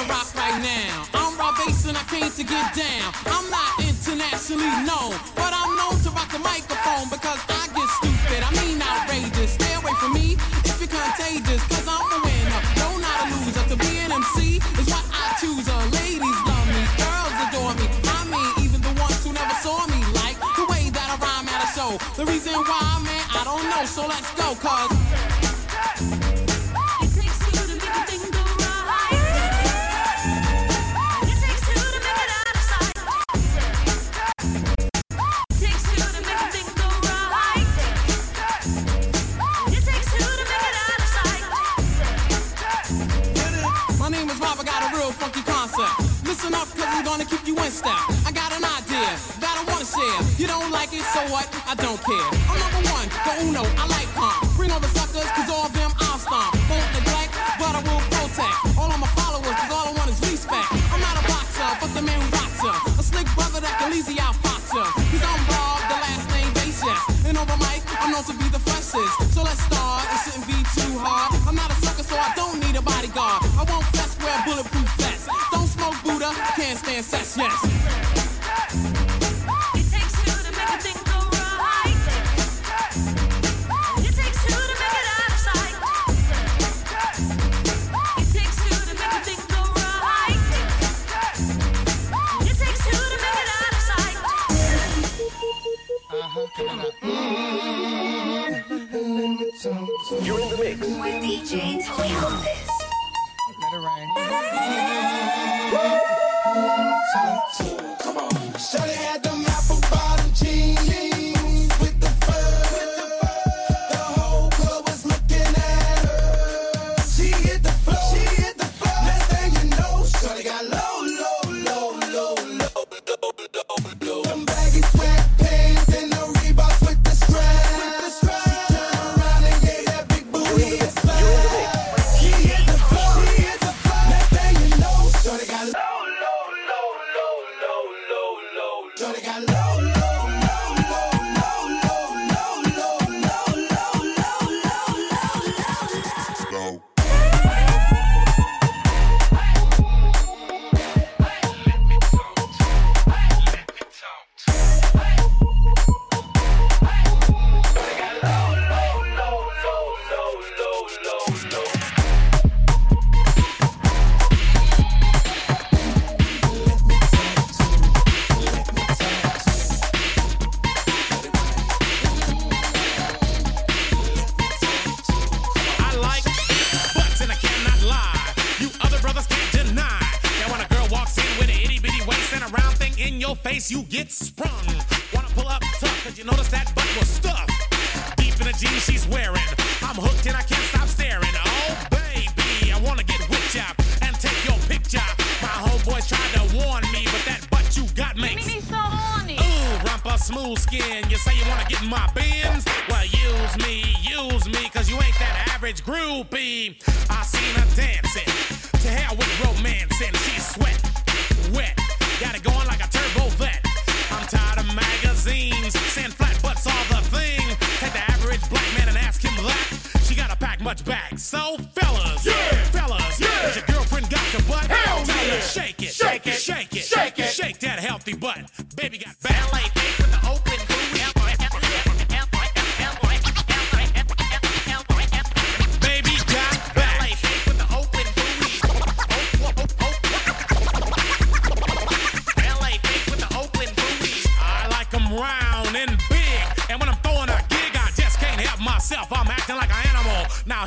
to rock right now. I'm Rob Assin, I can't to get down. I'm not internationally known, but I'm known to rock the microphone because I get stupid. I mean outrageous. Stay away from me if you're contagious, The reason why, man, I don't know. So let's go, cause. Don't care. I'm number one, the uno, I like calm. Bring all the suckers, cause all of them I'll stomp. Won't neglect, but I will protect. All of my followers, cause all I want is respect. I'm not a boxer, but the man who rocks ya. A slick brother that can easy out. Cause I'm Bob, the last name Base, yes. And over mic, I'm known to be the freshest. So let's start, it shouldn't be too hard. I'm not a sucker, so I don't need a bodyguard. I won't fess, wear bulletproof vests. Don't smoke Buddha, can't stand sex, yes. You're in the mix. With DJ Tony Lopez. Use me, cause you ain't that average groupie. I seen her dancing. To hell with romancing. She's sweat, wet. Got it going like a turbo vet. I'm tired of magazines. Saying flat butts all the thing. Take the average black man and ask him that. She gotta pack much back. So, fellas, fellas,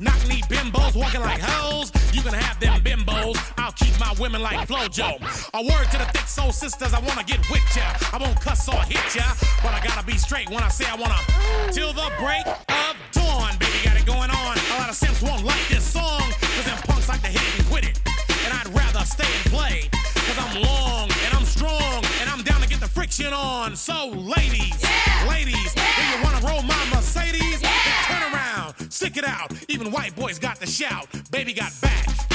Knock me bimbos walking like hoes. You can have them bimbos. I'll keep my women like Flojo. A word to the thick soul sisters. I wanna get with ya. I won't cuss or hit ya, but I gotta be straight when I say I wanna. Till the break of dawn, baby, got it going on. A lot of simps won't like this song, cause them punks like to hit and quit it. And I'd rather stay and play, cause I'm long and I'm strong and I'm down to get the friction on. So, ladies, yeah. ladies, yeah. do you wanna roll my Mercedes? Yeah. Stick it out, even white boys got to shout. Baby got back.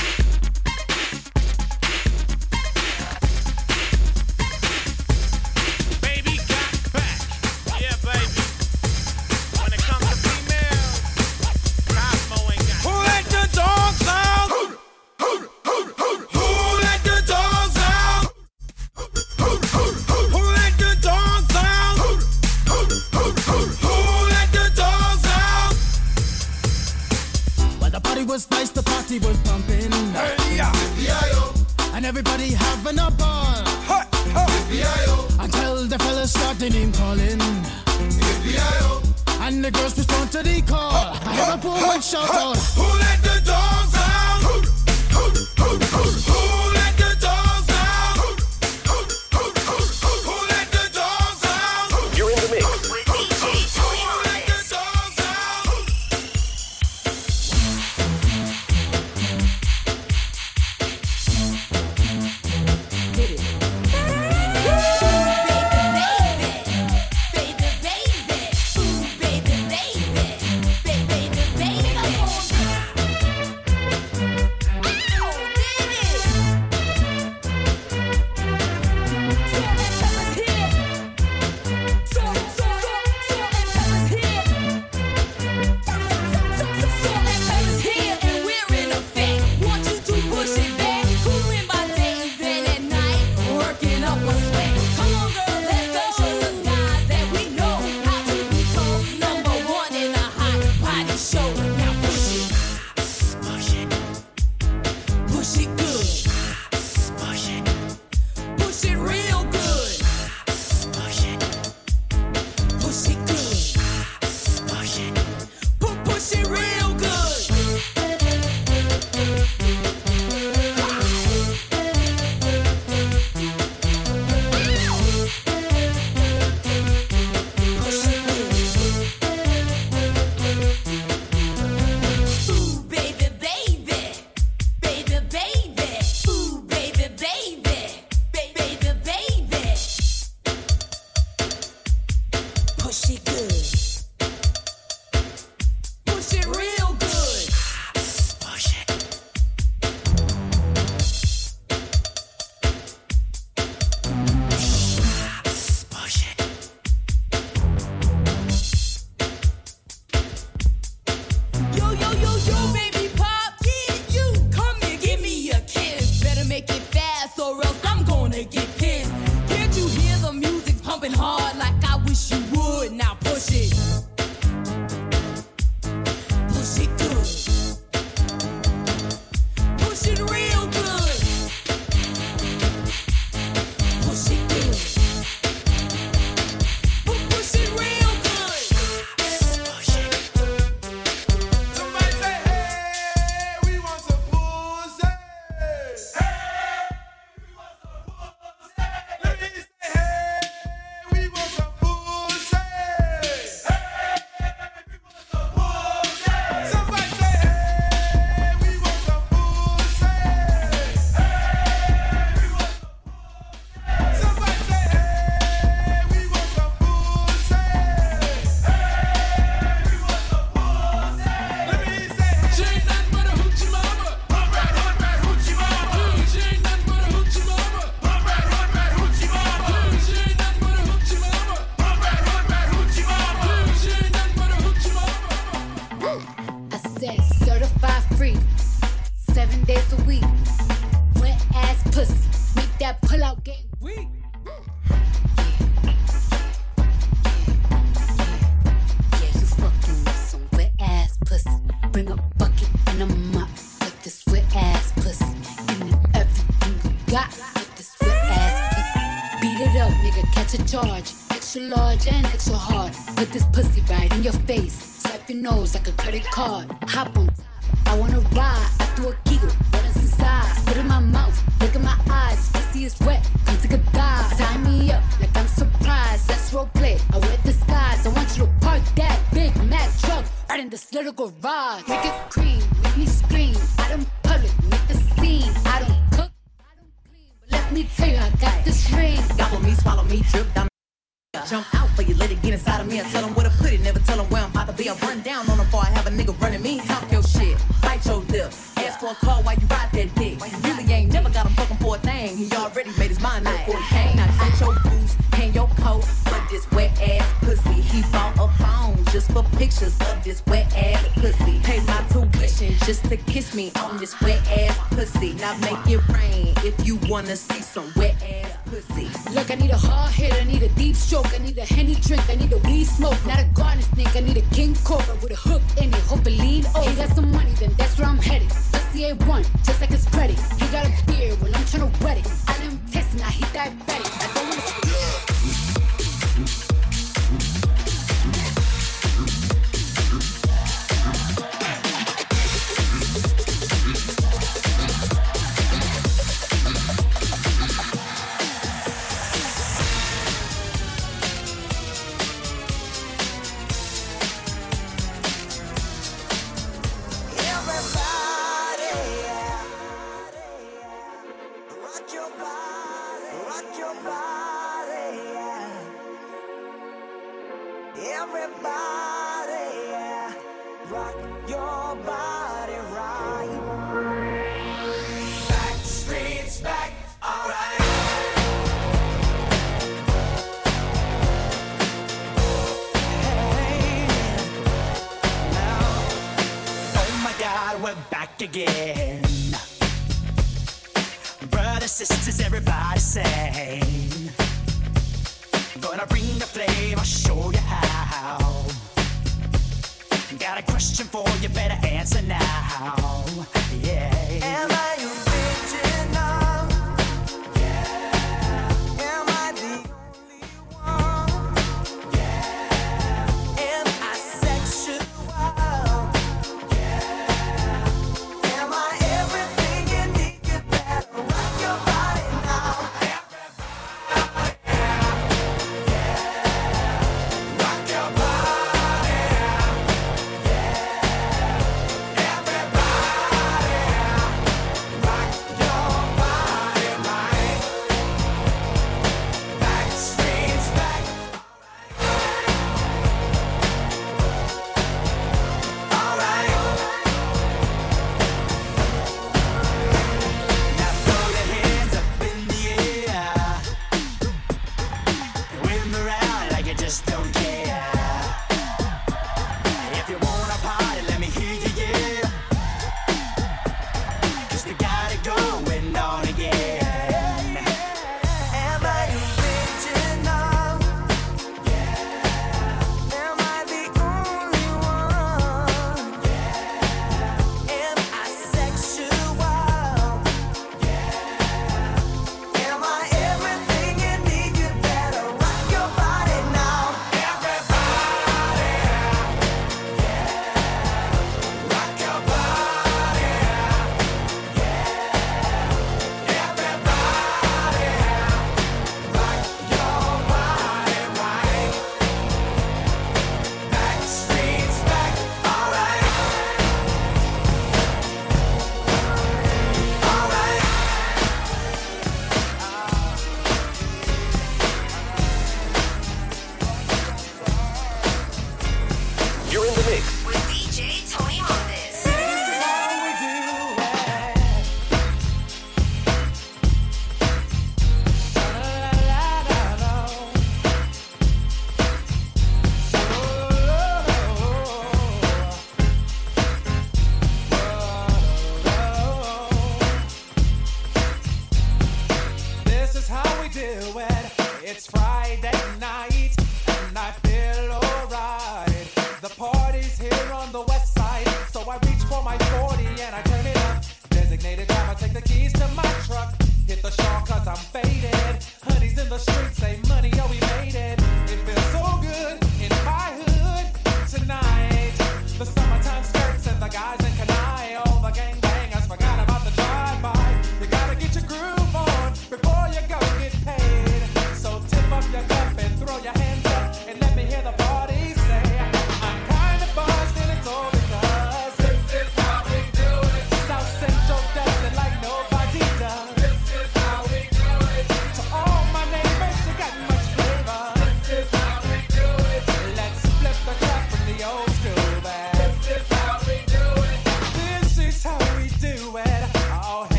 It's Friday night,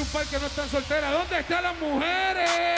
un par que no están solteras. ¿Dónde están las mujeres?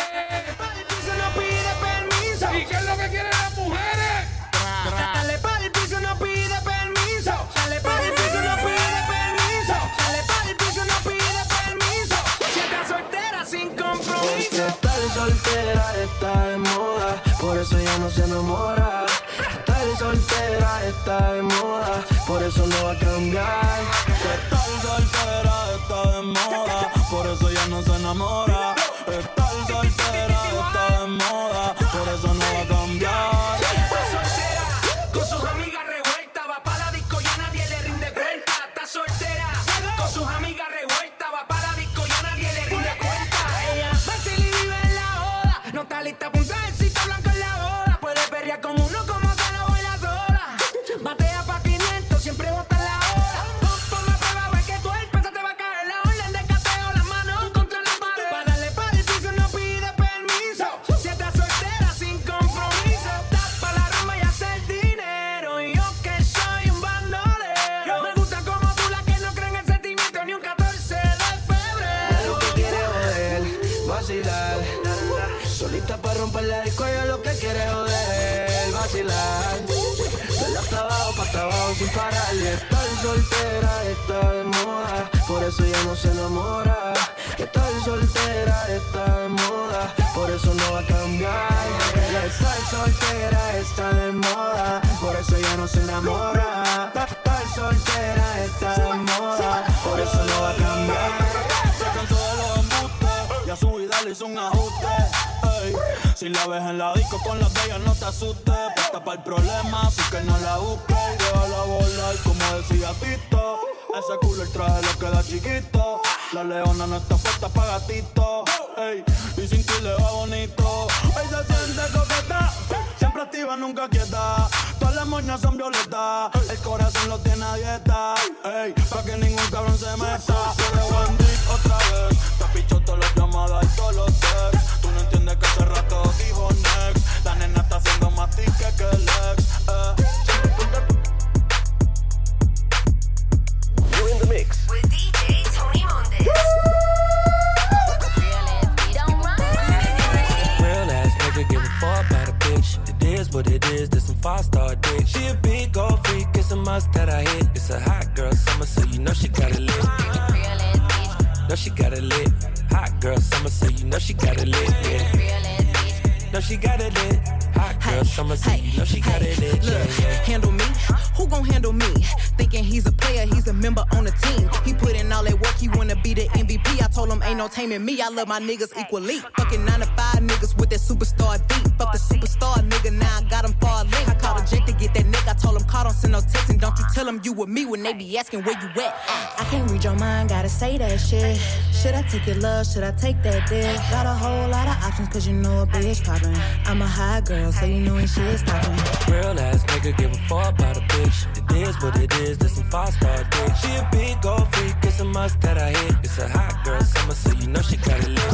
Ain't me. I love my niggas equally. Fucking nine to five niggas with that superstar beat. Fuck the superstar nigga, now I got him far link. I called a Jake to get that nigga. I told him call, don't send no text, and don't you tell him you with me when they be asking where you at. I can't read your mind, gotta say that shit. Should I take your love? Should I take that dick? Got a whole lot of options, cause you know a bitch poppin'. I'm a high girl, so you know ain't shit stoppin'. Real ass nigga give a fuck about a bitch. It is what it is, this some five star dick. She a big gold freak, a must that I hit. It's a hot girl summer, so you know she got it lit.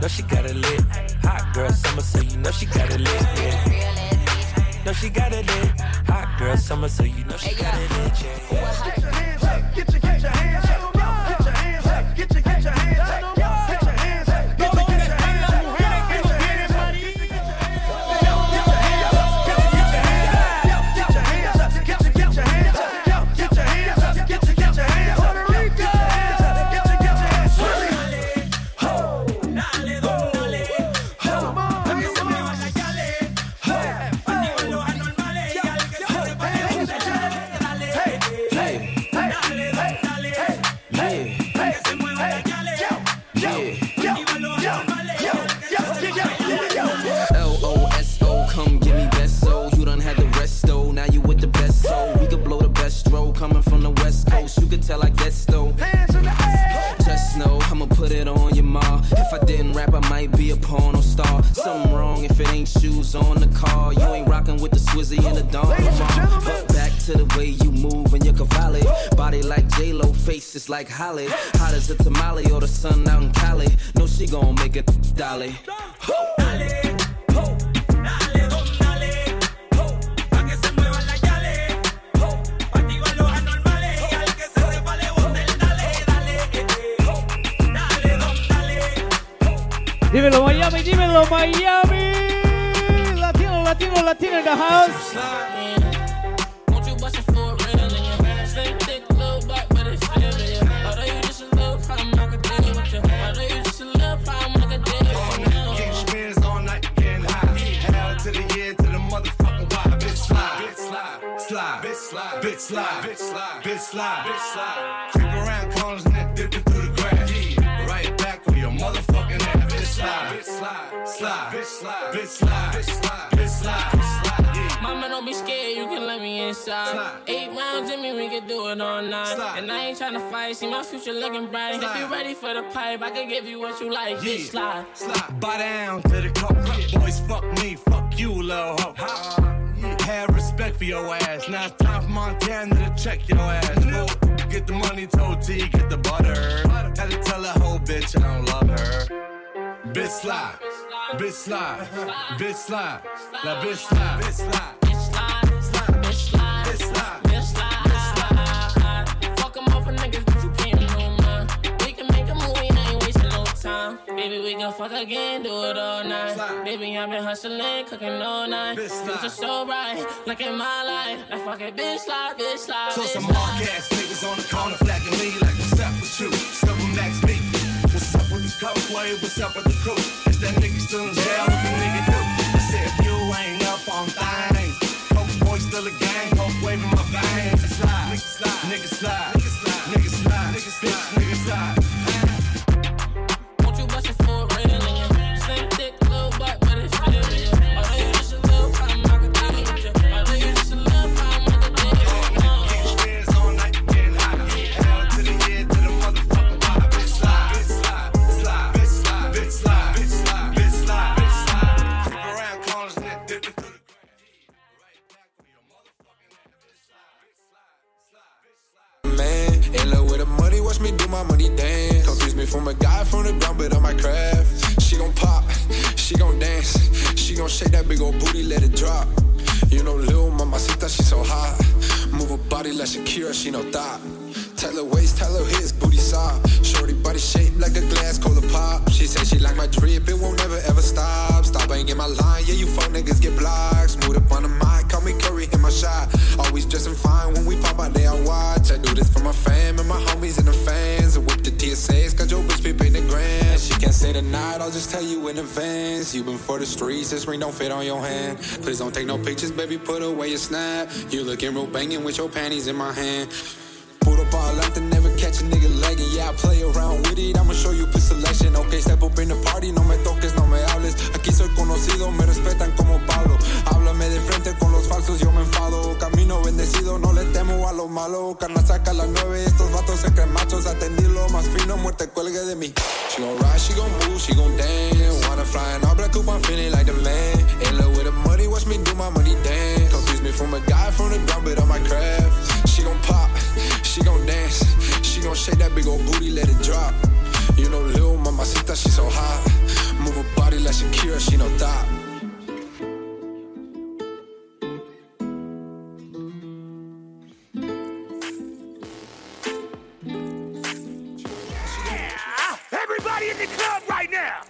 Know she got it lit. Hot girl summer, so you know she got it lit. Yeah. Know she got it lit. Hot girl summer, so you know she got it lit. Yeah. L-O-S-O, like Hot as a tamale or the sun out in Cali No she gon' make it dolly Dímelo Miami, dímelo Miami. Latino, latino, latino in the house. Slide, bitch slide. Creep around corners and then dip it through the grass. Yeah. Right back with your motherfucking ass. Bitch slide, bitch slide, slide, bitch slide, bitch slide, bitch slide, bitch slide, bitch slide. Yeah. Mama, don't be scared, you can let me inside. Eight rounds in me, we can do it all night. And I ain't tryna fight, see my future looking bright. If you ready for the pipe, I can give you what you like. Yeah. Bitch, slide. Slide. Buy down to the cup. Boys, fuck me, fuck you, little hoe. Have respect for your ass. Now it's time for Montana to check your ass. Fool. Get the money, told T, get the butter. Gotta tell that whole bitch I don't love her. Bitch slide, bitch slide, bitch slide, now bitch slide. Bitch, slide. Baby, we gon' fuck again, do it all night. Baby, I've been hustling, cooking all night. Slide. Things are so right, look at my life. Now fuck it, bitch, slide, bitch, slide, So bitch, some slide. mark ass niggas on the corner flagging me like what's up with you? Double max me. What's up with the coke wave? What's up with the crew? Is that nigga still in jail? What the nigga do? I said if you ain't up on things, coke boy still a gang, my money dance. Confuse me from a guy from the ground, but on my craft. She gon' pop, she gon' dance. She gon' shake that big old booty, let it drop. You know, Lil Mamacita, she so hot. Move her body like Shakira, she no thought. Tell her waist, tell her hips, booty soft. Shorty body shaped like a glass cola pop. She say she like my drip, it won't never ever stop. Stop ain't get my line, yeah, you fuck niggas get blocked. Smooth up on the mic, call me Curry in my shot. Always dressing fine when we pop out there, I watch. I do this for my fam I'll just tell you in advance. You been for the streets, this ring don't fit on your hand. Please don't take no pictures, baby, put away your snap. You looking real banging with your panties in my hand. Puro pa' adelante, never catch a nigga lagging. Yeah, I play around with it, I'ma show you the selection. Okay, step up in the party, no me toques, no me hables. Aquí soy conocido, me respetan como Pablo. Háblame de frente con los falsos, yo me enfado. Camino bendecido, no le temo a lo malo. Carna saca las nueve, estos vatos se creen machos. Más fino, muerte cuelgue de mí. She gon' ride, she gon' move, she gon' dance. Wanna fly in all black coupe, I'm feeling like the man. In love with the money, watch me do my money dance. Confuse me from a guy from the ground, but on my craft. She gon' pop, she gon' dance. She gon' shake that big old booty, let it drop. You know, little mamacita, she so hot. Move her body like Shakira, she no top. Everybody in the club right now.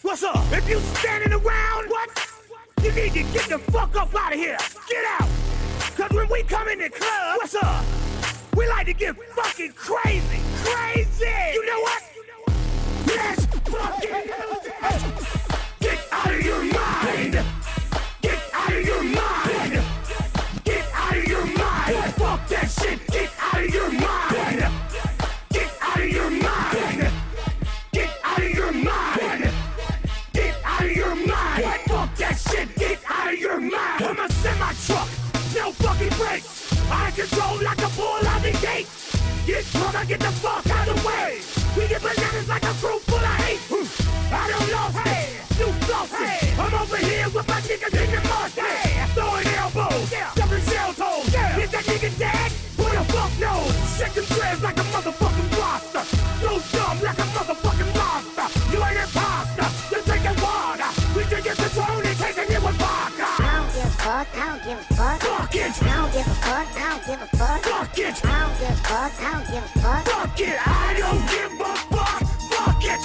What's up? If you standing around, what? You need to get the fuck up out of here. Get out. Cause when we come in the club, what's up? We like to get fucking crazy. Crazy. You know what? Let's fucking get out of your mind. Get out of your mind. Get out of your mind. Fuck that shit. Get out of your mind. Get out of your mind. Get out of your mind. Get out of your mind. Fuck that shit. Get out of your mind. I'm a semi truck. No fucking brakes. I control like Get drunk, I get the fuck out of the way. We get bananas like a crew full of hate. Hmm. I don't lost it. You lost it. I'm over here with my niggas in the mosh pit. Throwing elbows. Stuffing shell toes. Is that nigga dead? Who the fuck knows? Second dreads like a motherfucking roster. So dumb like a motherfucking monster. You ain't imposter. You're drinking water. We drinking Patron and chasing it with vodka. I don't give a fuck, I don't give a fuck. Fuck it. I don't give a fuck, I don't give a fuck. Fuck it. I don't give a fuck. Fuck it.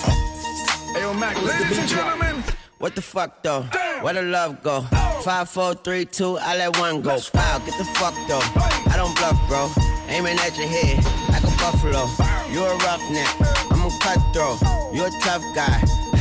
Ayo, Mac, ladies and gentlemen. What the fuck though? Where the love go? Oh. Five, four, three, two, I let one go. Wow, get the fuck though. I don't bluff, bro. Aiming at your head like a buffalo. You a roughneck, I'm a cutthroat. You a tough guy.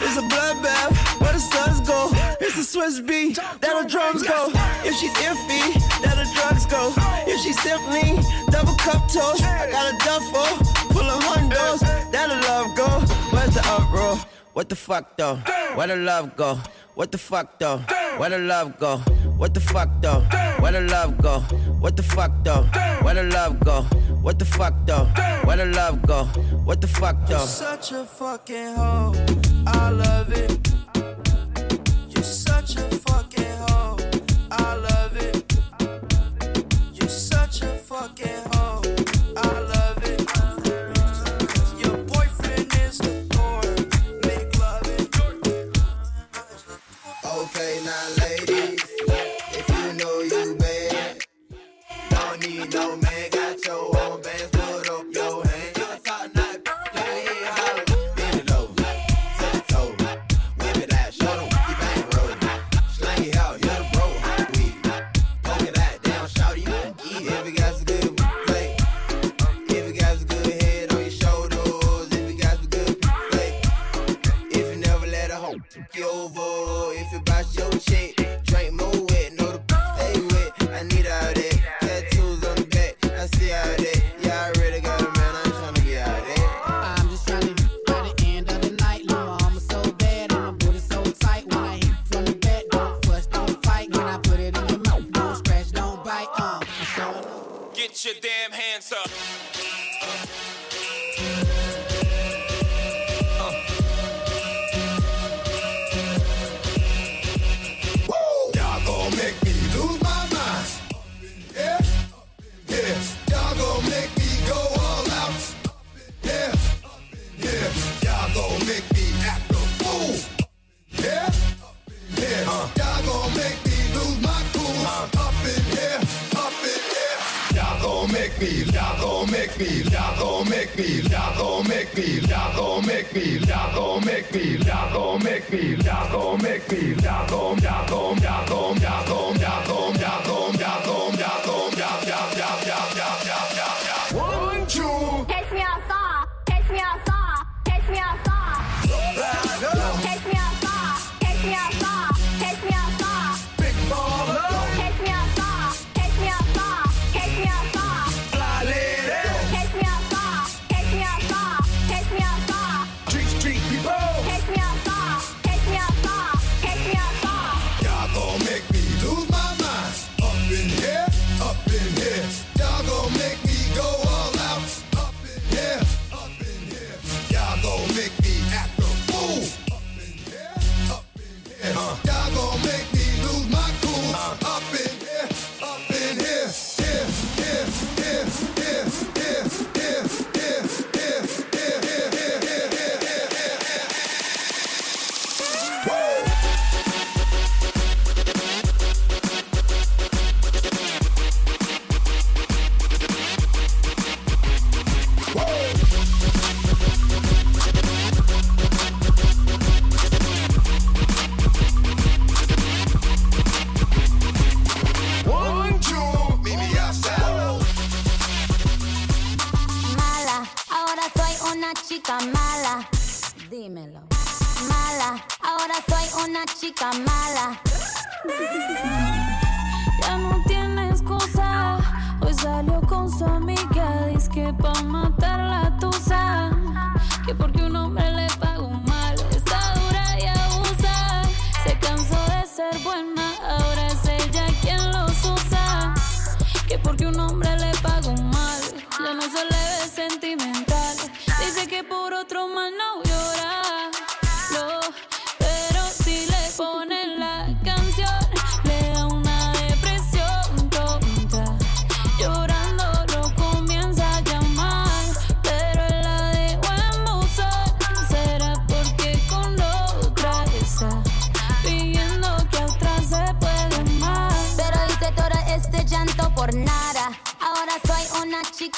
It's a bloodbath. Where the suns go? It's the Swiss beat. That the drums go. If she's iffy, that the drugs go. If she's simply double cup toast, I got a duffel full of hundos. That the love go. Where's the uproar? What the fuck though? Where the love go? What the fuck though? Where the love go? What the fuck though? Where the love go? What the fuck though? Where the love go? What the fuck though? Where the love go? What the fuck though? Such a fucking hoe. I love it. Love, make me, love, make me, love, love, love, love, love.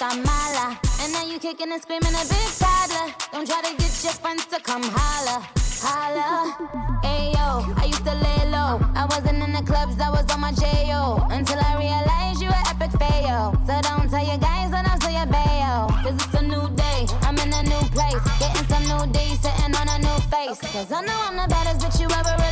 I'm mala. And now you kicking and screaming a big toddler. Don't try to get your friends to come holla. Holla. Ayo, I used to lay low. I wasn't in the clubs, I was on my J.O. Until I realized you were epic fail. So don't tell your guys when I'm your bayo. Cause it's a new day, I'm in a new place. Getting some new D's, sitting on a new face. Cause I know I'm the baddest bitch you ever really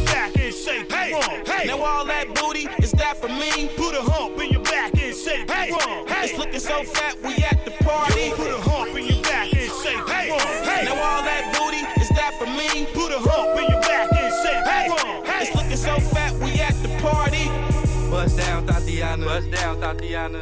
Hump in your back and say, hey, hey. Now all that booty is that for me? Put a hump in your back and say, hey, hey. It's looking so fat, we at the party. Put a hump in your back and say, hey, hey. Now all that booty is that for me? Put a hump in your back and say, hey, hey. It's looking so fat, we at the party. Bust down, Thotiana. Bust down, Thotiana.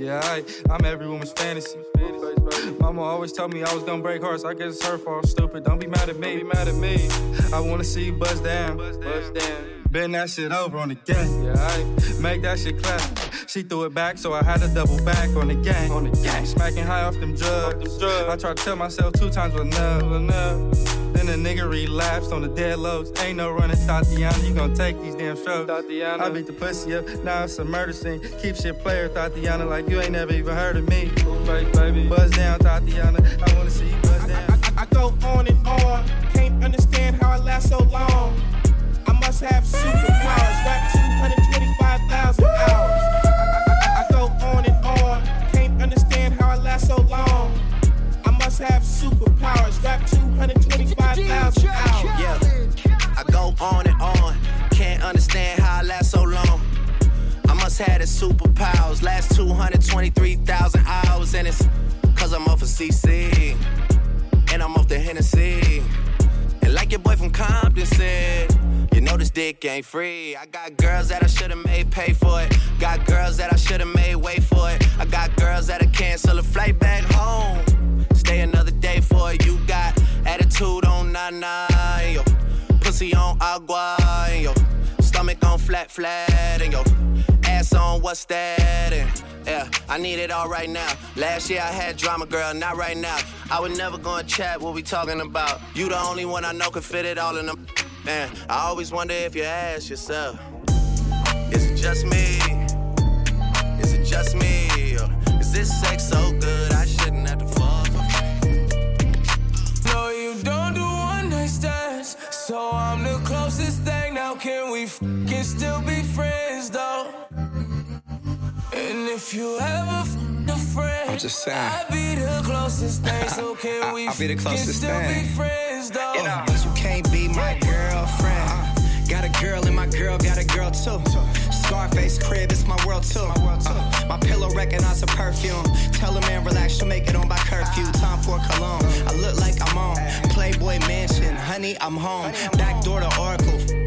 Yeah, I, I'm every woman's fantasy. Mama always told me I was gonna break hearts. I guess it's her fault. Stupid. Don't be mad at me. Be mad at me. I wanna see you bust down. Bust down. Bend that shit over on the gang. Yeah, I make that shit clap. She threw it back, so I had to double back on the gang. On the gang. Smacking high off them drugs. I tried to tell myself two times was enough. enough. Then the nigga relapsed on the dead lows. Ain't no running, Thotiana. You gon' take these damn strokes. Thotiana. I beat the pussy up. Now it's a murder scene. Keep shit player, Thotiana, like you ain't never even heard of me. Fake baby. Buzz down, Thotiana. I wanna see you buzz down. Agua, and yo. Stomach on flat, flat, and yo. Ass on what's that? And yeah, I need it all right now. Last year I had drama, girl, not right now. I would never go and chat what we talking about. You the only one I know can fit it all in them. Man, I always wonder if you ask yourself, is it just me? Is it just me? Is this sex so good I shouldn't have to fall for No, you don't do one night stands. So I'm the closest thing. Now can we can still be friends though? And if you ever f- a friend, I'm just saying. I'd be the closest thing. So can we I'll be the can closest still thing. be friends though? But you can't be my girlfriend. Got a girl and my girl got a girl too. Scarface crib, it's my world too. Uh, my pillow recognize a perfume. Tell a man relax, she'll make it on by curfew. Time for cologne. I look like I'm on Playboy Mansion. Honey, I'm home. Back door to Oracle.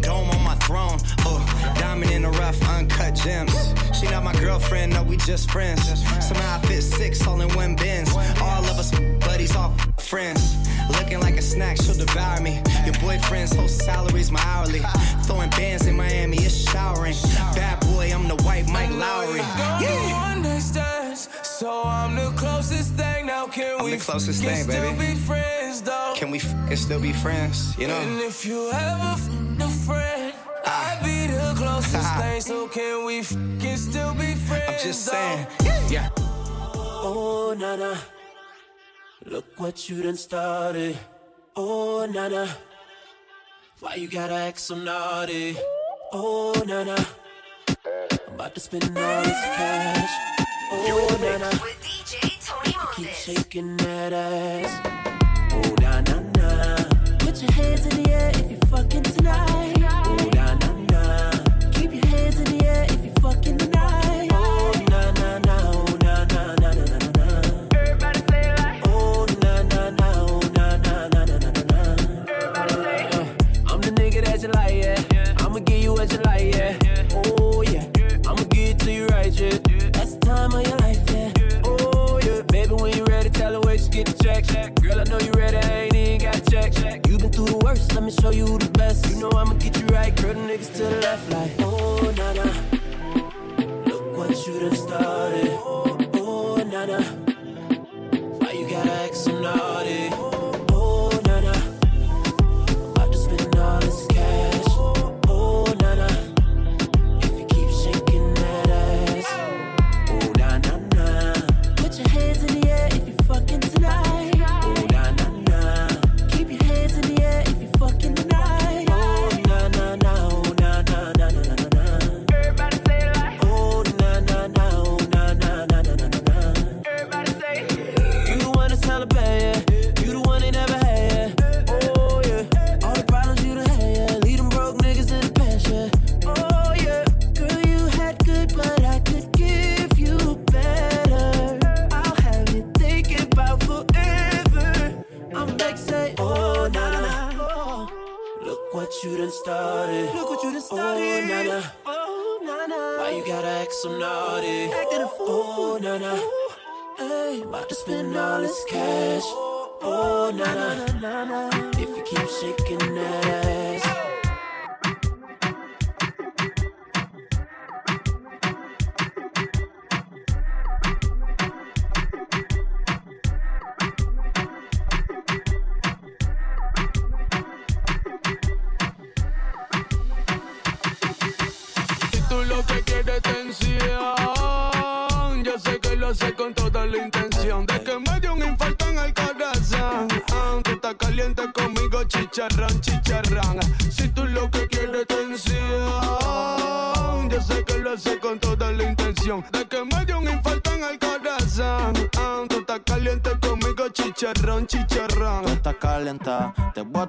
Dome on my throne. Oh, diamond in the rough, uncut gems. She not my girlfriend, no, we just friends. Somehow I fit six all in one bins. All of us buddies, all friends. Looking like a snack, she'll devour me. Your boyfriend's whole salary's my hourly. Throwing bands in Miami, it's showering. Bad boy, I'm the white Mike Lowrey. Yeah. one. So I'm the closest thing. Now can I'm we the closest thing, baby. Be friends though? Can we f- still be friends? You know. And know? if you ever f- a friend, ah. I'd be the closest thing. So can we f- can still be friends? I'm just though? saying. Yeah. Oh, Nana. Look what you done started. Oh, Nana. Why you gotta act so naughty? Oh, Nana. I'm about to spend all this cash. Oh, Nana. You keep shaking that ass. In the air if you're fucking let me show you the best. You know I'ma get you right, girl, the niggas to the left, like. Oh, na na. Look what you done started. Oh, oh na na. Why you gotta act so naughty?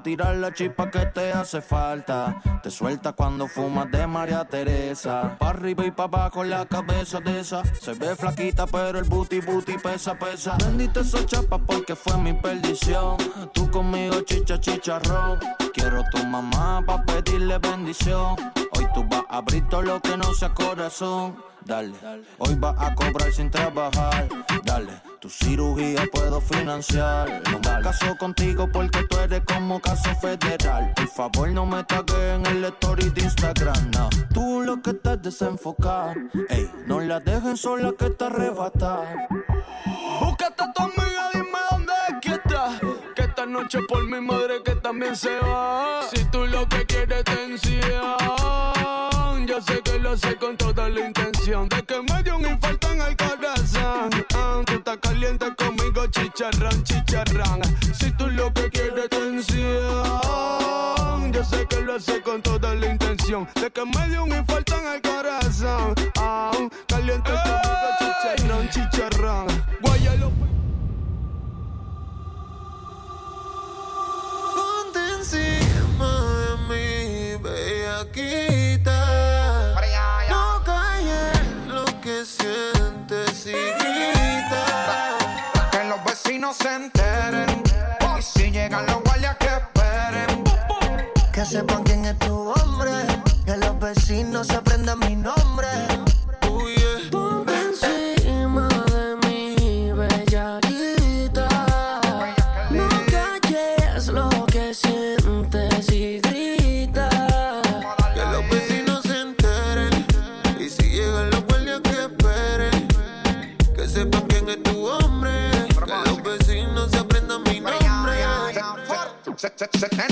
Tirar la chispa que te hace falta. Te suelta cuando fumas de María Teresa. Pa' arriba y pa' abajo la cabeza de esa. Se ve flaquita, pero el booty booty pesa, pesa. Bendita esa chapa porque fue mi perdición. Tú conmigo chicha, chicharrón. Quiero tu mamá pa' pedirle bendición. Hoy tú vas a abrir todo lo que no sea corazón. Dale, hoy vas a cobrar sin trabajar. Dale, tu cirugía puedo financiar. No me caso contigo porque tú eres como caso federal. Por favor, no me tagues en el story de Instagram. No. Tú lo que estás desenfocar. Ey, no la dejes sola que te arrebatar. Búscate a tu amiga, dime dónde es que está. Que esta noche por mi madre que también se va. Si tú lo que quieres tensión, yo sé que lo sé con toda la de que me dio un infarto en el corazón. Ah, tú estás caliente conmigo, chicharrón, chicharrón. Si tú lo que quieres tensión, yo sé que lo sé con toda la intención de que me dio un infarto en el corazón. Ah, caliente conmigo, vecinos se enteren. Y si llegan los guardias que esperen. Que sepan quién es tu hombre. Que los vecinos aprendan mi nombre. set, set.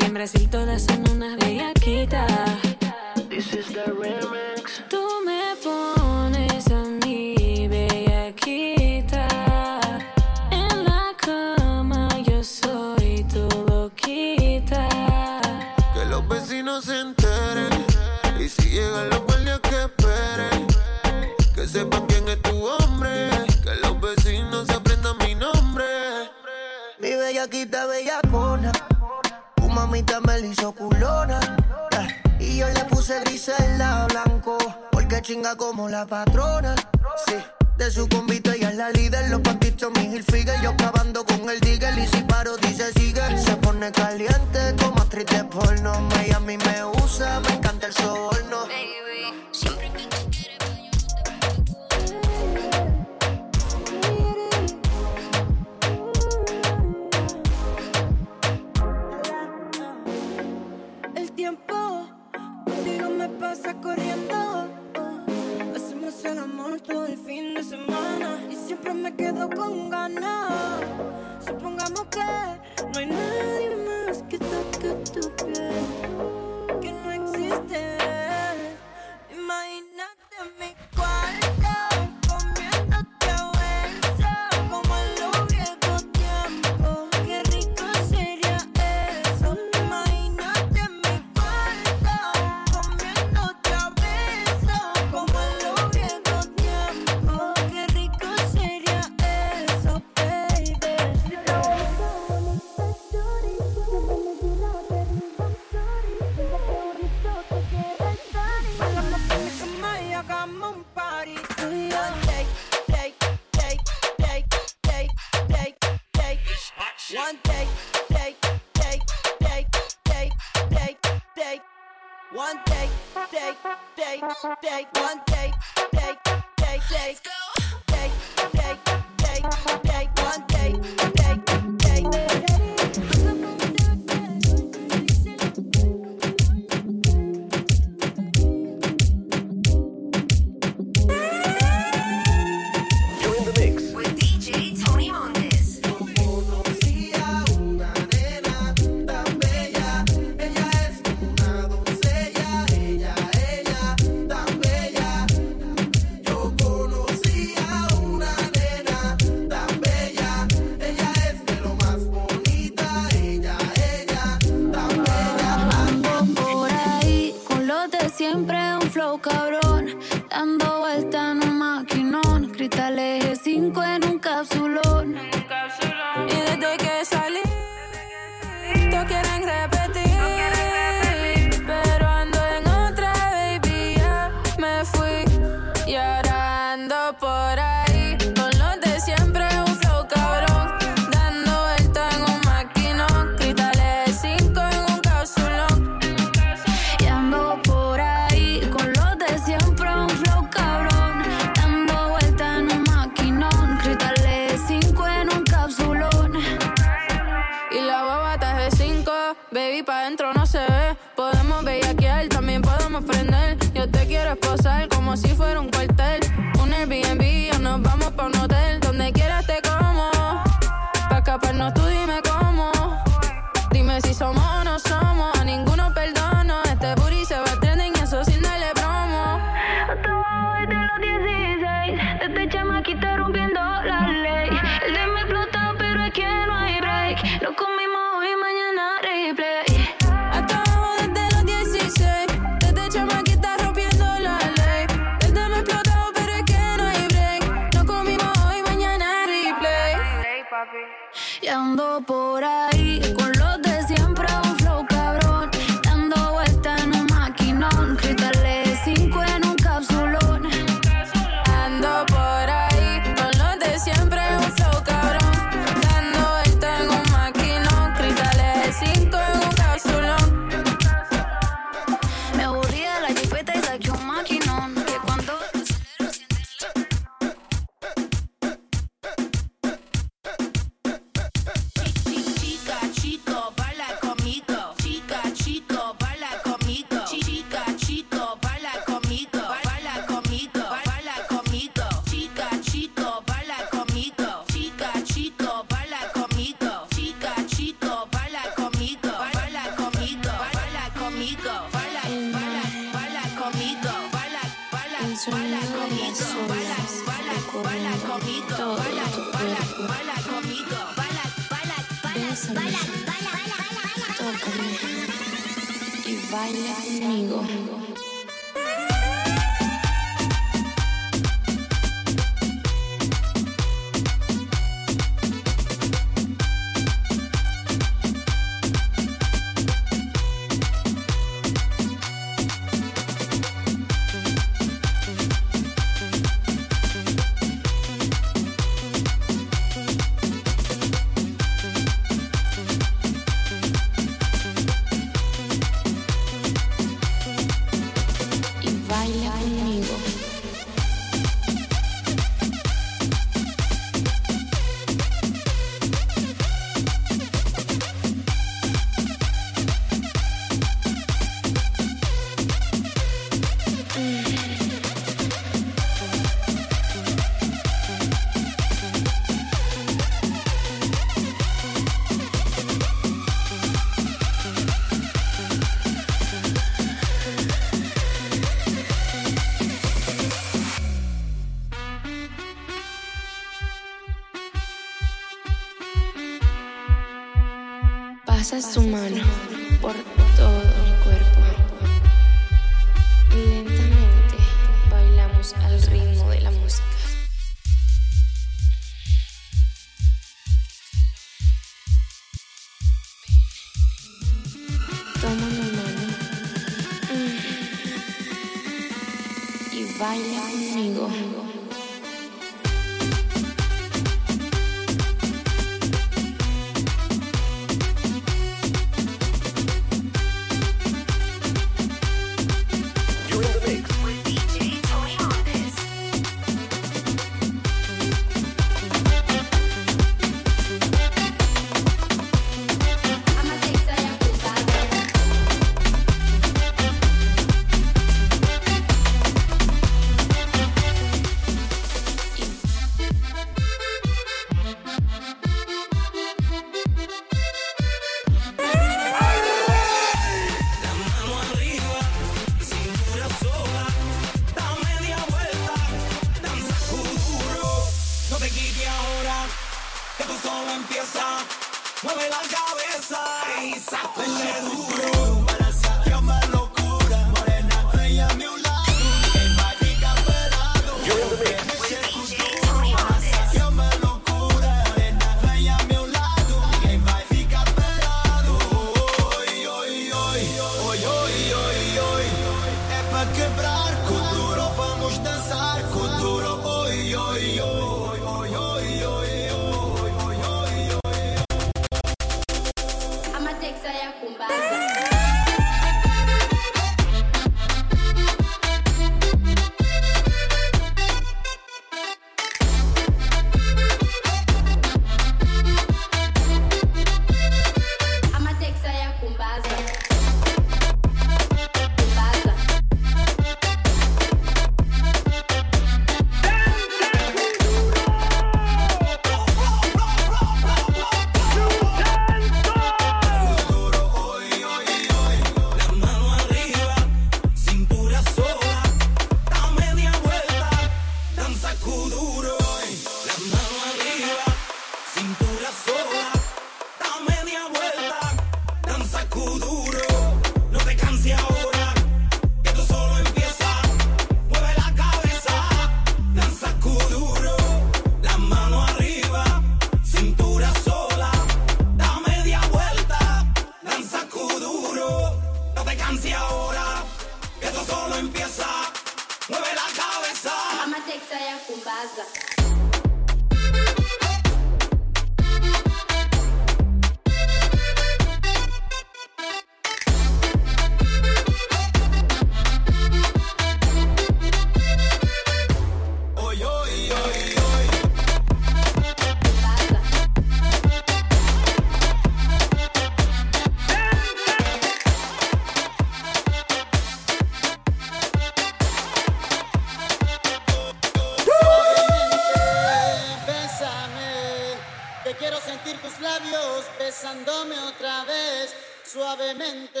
suavemente,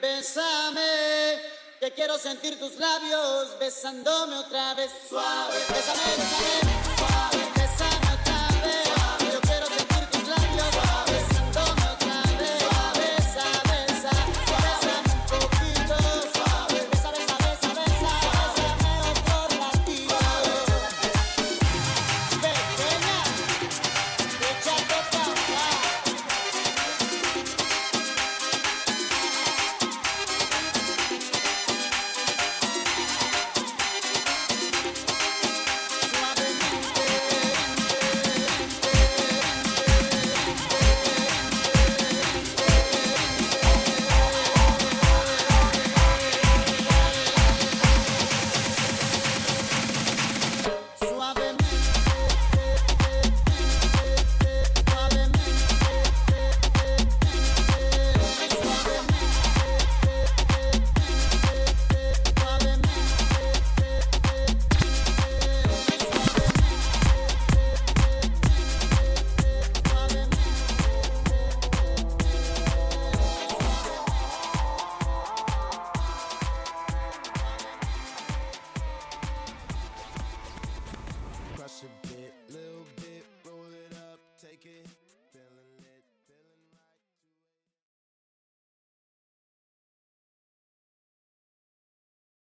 bésame, que quiero sentir tus labios besándome otra vez. Suave, bésame, suave.